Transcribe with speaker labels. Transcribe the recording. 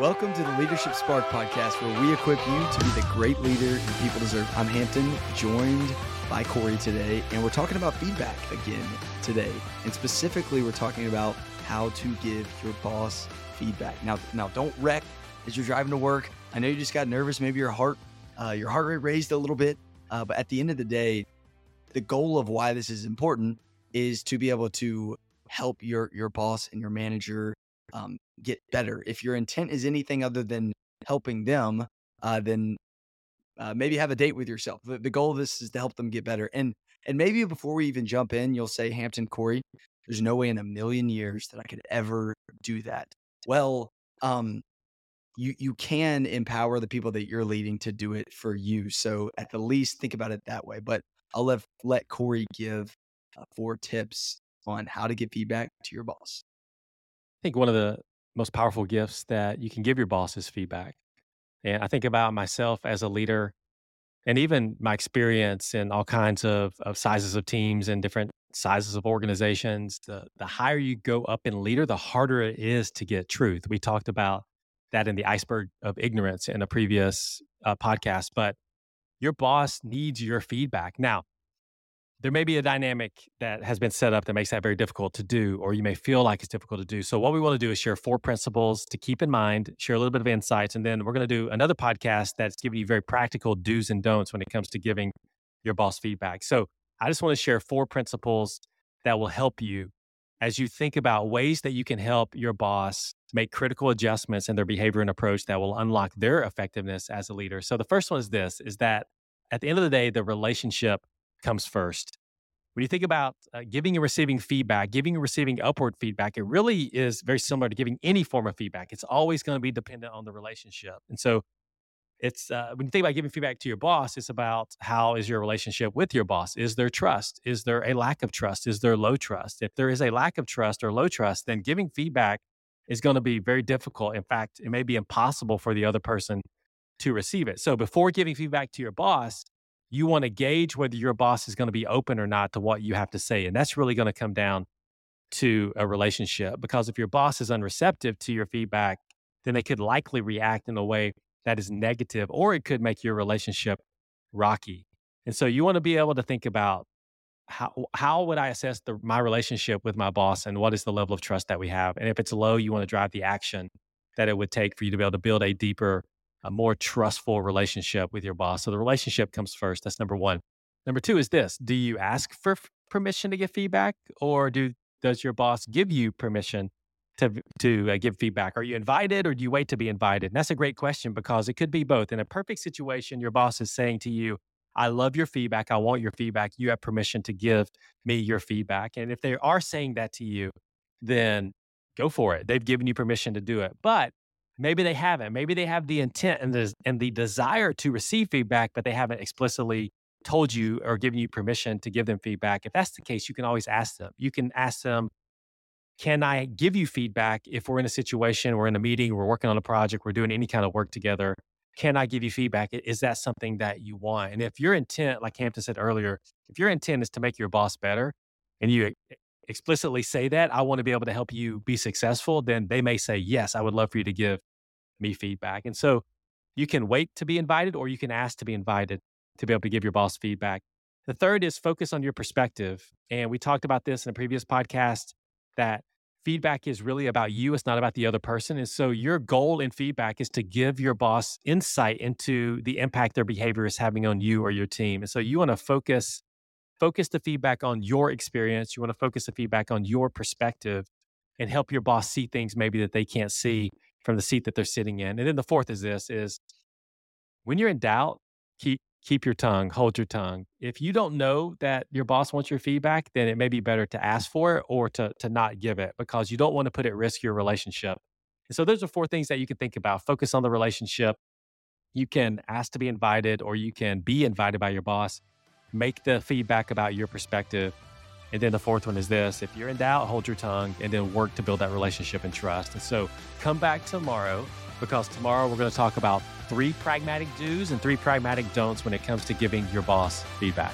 Speaker 1: Welcome to the Leadership Spark podcast, where we equip you to be the great leader and people deserve. I'm Hampton, joined by Corey today, and we're talking about feedback again today. And specifically, we're talking about how to give your boss feedback. Now, now don't wreck as you're driving to work. I know you just got nervous. Maybe your heart, uh, your heart rate raised a little bit. Uh, but at the end of the day, the goal of why this is important is to be able to help your your boss and your manager um, get better. If your intent is anything other than helping them, uh, then uh, maybe have a date with yourself. The, the, goal of this is to help them get better. And and maybe before we even jump in, you'll say, Hampton Corey, there's no way in a million years that I could ever do that. Well, um, you you can empower the people that you're leading to do it for you. So at the least, think about it that way. But I'll let let Corey give uh, four tips on how to get feedback to your boss.
Speaker 2: I think one of the most powerful gifts that you can give your boss is feedback. And I think about myself as a leader and even my experience in all kinds of, of sizes of teams and different sizes of organizations. The, the higher you go up in leader, the harder it is to get truth. We talked about that in the iceberg of ignorance in a previous uh, podcast, but your boss needs your feedback. Now, there may be a dynamic that has been set up that makes that very difficult to do, or you may feel like it's difficult to do. So, what we want to do is share four principles to keep in mind, share a little bit of insights, and then we're going to do another podcast that's giving you very practical do's and don'ts when it comes to giving your boss feedback. So, I just want to share four principles that will help you as you think about ways that you can help your boss make critical adjustments in their behavior and approach that will unlock their effectiveness as a leader. So, the first one is this is that at the end of the day, the relationship comes first. When you think about uh, giving and receiving feedback, giving and receiving upward feedback, it really is very similar to giving any form of feedback. It's always going to be dependent on the relationship. And so it's uh, when you think about giving feedback to your boss, it's about how is your relationship with your boss? Is there trust? Is there a lack of trust? Is there low trust? If there is a lack of trust or low trust, then giving feedback is going to be very difficult. In fact, it may be impossible for the other person to receive it. So before giving feedback to your boss, you want to gauge whether your boss is going to be open or not to what you have to say. And that's really going to come down to a relationship because if your boss is unreceptive to your feedback, then they could likely react in a way that is negative or it could make your relationship rocky. And so you want to be able to think about how how would I assess the, my relationship with my boss and what is the level of trust that we have? And if it's low, you want to drive the action that it would take for you to be able to build a deeper a more trustful relationship with your boss. So the relationship comes first. That's number one. Number two is this: Do you ask for f- permission to give feedback, or do does your boss give you permission to to uh, give feedback? Are you invited, or do you wait to be invited? And that's a great question because it could be both. In a perfect situation, your boss is saying to you, "I love your feedback. I want your feedback. You have permission to give me your feedback." And if they are saying that to you, then go for it. They've given you permission to do it. But Maybe they haven't. Maybe they have the intent and the, and the desire to receive feedback, but they haven't explicitly told you or given you permission to give them feedback. If that's the case, you can always ask them. You can ask them, Can I give you feedback if we're in a situation, we're in a meeting, we're working on a project, we're doing any kind of work together? Can I give you feedback? Is that something that you want? And if your intent, like Hampton said earlier, if your intent is to make your boss better and you explicitly say that, I want to be able to help you be successful, then they may say, Yes, I would love for you to give me feedback. And so you can wait to be invited or you can ask to be invited to be able to give your boss feedback. The third is focus on your perspective. And we talked about this in a previous podcast that feedback is really about you, it's not about the other person. And so your goal in feedback is to give your boss insight into the impact their behavior is having on you or your team. And so you want to focus focus the feedback on your experience, you want to focus the feedback on your perspective and help your boss see things maybe that they can't see from the seat that they're sitting in. And then the fourth is this is when you're in doubt, keep keep your tongue, hold your tongue. If you don't know that your boss wants your feedback, then it may be better to ask for it or to to not give it because you don't want to put at risk your relationship. And so those are four things that you can think about. Focus on the relationship. You can ask to be invited or you can be invited by your boss. Make the feedback about your perspective and then the fourth one is this if you're in doubt, hold your tongue and then work to build that relationship and trust. And so come back tomorrow because tomorrow we're going to talk about three pragmatic do's and three pragmatic don'ts when it comes to giving your boss feedback.